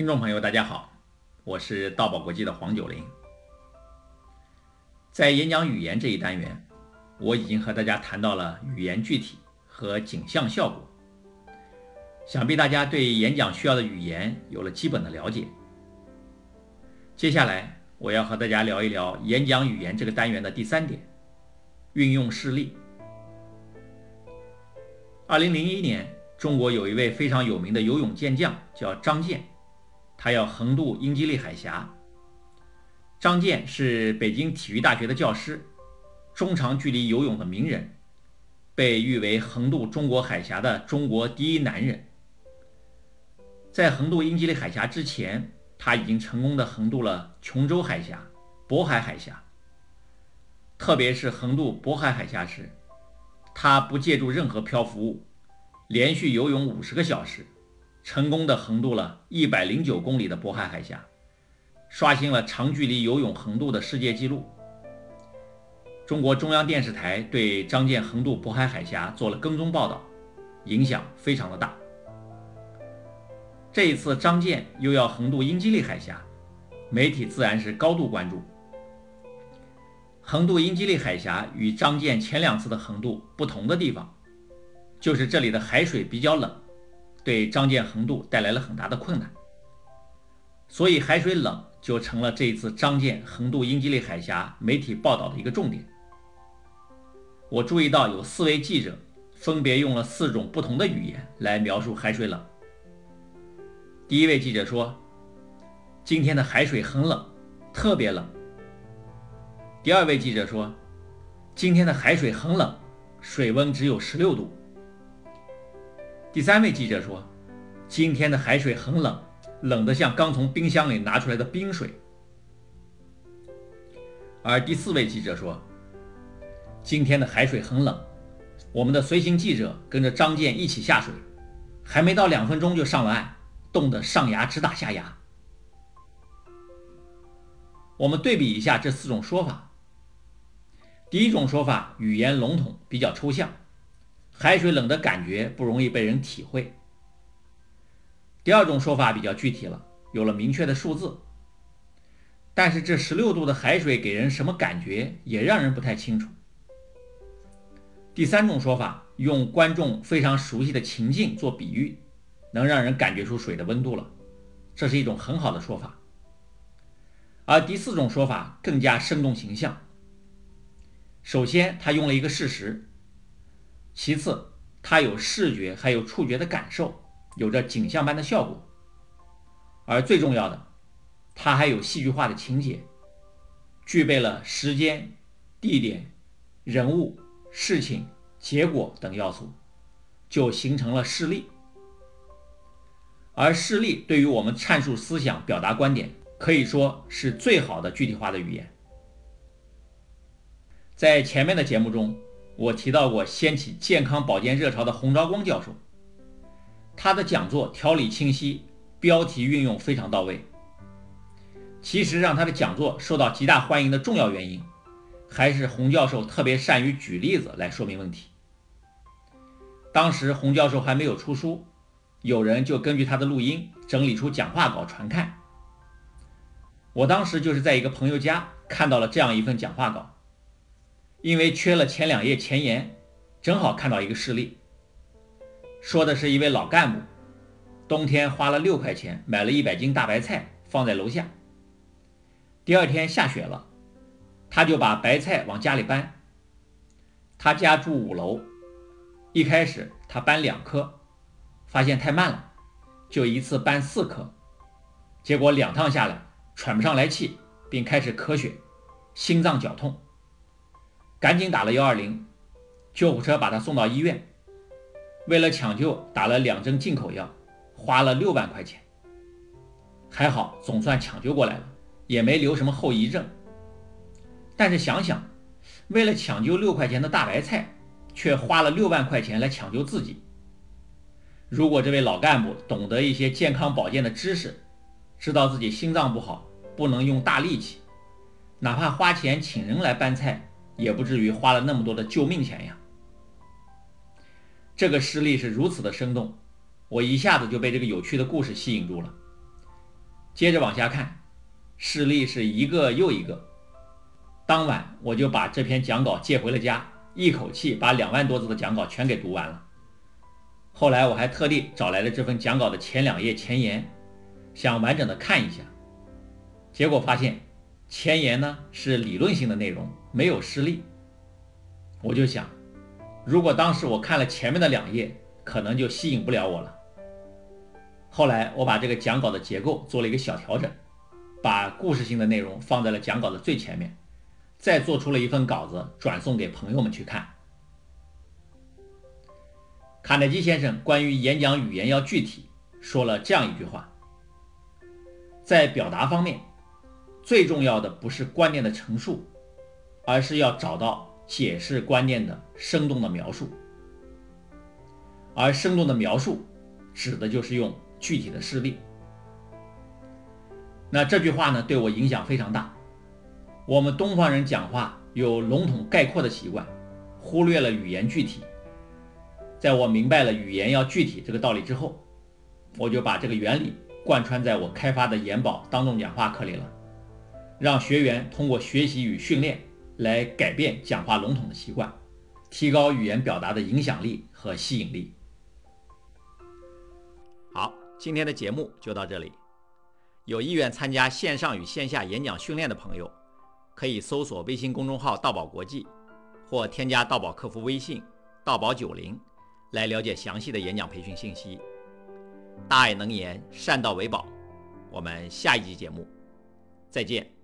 听众朋友，大家好，我是道宝国际的黄九龄。在演讲语言这一单元，我已经和大家谈到了语言具体和景象效果，想必大家对演讲需要的语言有了基本的了解。接下来，我要和大家聊一聊演讲语言这个单元的第三点：运用事例。二零零一年，中国有一位非常有名的游泳健将，叫张健。他要横渡英吉利海峡。张健是北京体育大学的教师，中长距离游泳的名人，被誉为横渡中国海峡的中国第一男人。在横渡英吉利海峡之前，他已经成功的横渡了琼州海峡、渤海海峡。特别是横渡渤海海峡时，他不借助任何漂浮物，连续游泳五十个小时。成功的横渡了一百零九公里的渤海海峡，刷新了长距离游泳横渡的世界纪录。中国中央电视台对张健横渡渤海海峡做了跟踪报道，影响非常的大。这一次张健又要横渡英吉利海峡，媒体自然是高度关注。横渡英吉利海峡与张健前两次的横渡不同的地方，就是这里的海水比较冷。对张建横渡带来了很大的困难，所以海水冷就成了这一次张建横渡英吉利海峡媒体报道的一个重点。我注意到有四位记者分别用了四种不同的语言来描述海水冷。第一位记者说：“今天的海水很冷，特别冷。”第二位记者说：“今天的海水很冷，水温只有十六度。”第三位记者说：“今天的海水很冷，冷得像刚从冰箱里拿出来的冰水。”而第四位记者说：“今天的海水很冷，我们的随行记者跟着张健一起下水，还没到两分钟就上了岸，冻得上牙直打下牙。”我们对比一下这四种说法。第一种说法语言笼统，比较抽象。海水冷的感觉不容易被人体会。第二种说法比较具体了，有了明确的数字。但是这十六度的海水给人什么感觉，也让人不太清楚。第三种说法用观众非常熟悉的情境做比喻，能让人感觉出水的温度了，这是一种很好的说法。而第四种说法更加生动形象。首先，他用了一个事实。其次，它有视觉还有触觉的感受，有着景象般的效果。而最重要的，它还有戏剧化的情节，具备了时间、地点、人物、事情、结果等要素，就形成了事例。而事例对于我们阐述思想、表达观点，可以说是最好的具体化的语言。在前面的节目中。我提到过掀起健康保健热潮的洪昭光教授，他的讲座条理清晰，标题运用非常到位。其实让他的讲座受到极大欢迎的重要原因，还是洪教授特别善于举例子来说明问题。当时洪教授还没有出书，有人就根据他的录音整理出讲话稿传看。我当时就是在一个朋友家看到了这样一份讲话稿。因为缺了前两页前言，正好看到一个事例，说的是一位老干部，冬天花了六块钱买了一百斤大白菜放在楼下。第二天下雪了，他就把白菜往家里搬。他家住五楼，一开始他搬两颗，发现太慢了，就一次搬四颗，结果两趟下来喘不上来气，并开始咳血，心脏绞痛。赶紧打了幺二零，救护车把他送到医院。为了抢救，打了两针进口药，花了六万块钱。还好，总算抢救过来了，也没留什么后遗症。但是想想，为了抢救六块钱的大白菜，却花了六万块钱来抢救自己。如果这位老干部懂得一些健康保健的知识，知道自己心脏不好，不能用大力气，哪怕花钱请人来搬菜。也不至于花了那么多的救命钱呀！这个事例是如此的生动，我一下子就被这个有趣的故事吸引住了。接着往下看，事例是一个又一个。当晚我就把这篇讲稿借回了家，一口气把两万多字的讲稿全给读完了。后来我还特地找来了这份讲稿的前两页前言，想完整的看一下。结果发现前言呢是理论性的内容，没有事例。我就想，如果当时我看了前面的两页，可能就吸引不了我了。后来我把这个讲稿的结构做了一个小调整，把故事性的内容放在了讲稿的最前面。再做出了一份稿子，转送给朋友们去看。卡耐基先生关于演讲语言要具体，说了这样一句话：在表达方面，最重要的不是观念的陈述，而是要找到解释观念的生动的描述。而生动的描述，指的就是用具体的事例。那这句话呢，对我影响非常大。我们东方人讲话有笼统概括的习惯，忽略了语言具体。在我明白了语言要具体这个道理之后，我就把这个原理贯穿在我开发的研宝当众讲话课里了，让学员通过学习与训练来改变讲话笼统的习惯，提高语言表达的影响力和吸引力。好，今天的节目就到这里。有意愿参加线上与线下演讲训练的朋友。可以搜索微信公众号“道宝国际”，或添加道宝客服微信“道宝九零”来了解详细的演讲培训信息。大爱能言，善道为宝。我们下一集节目再见。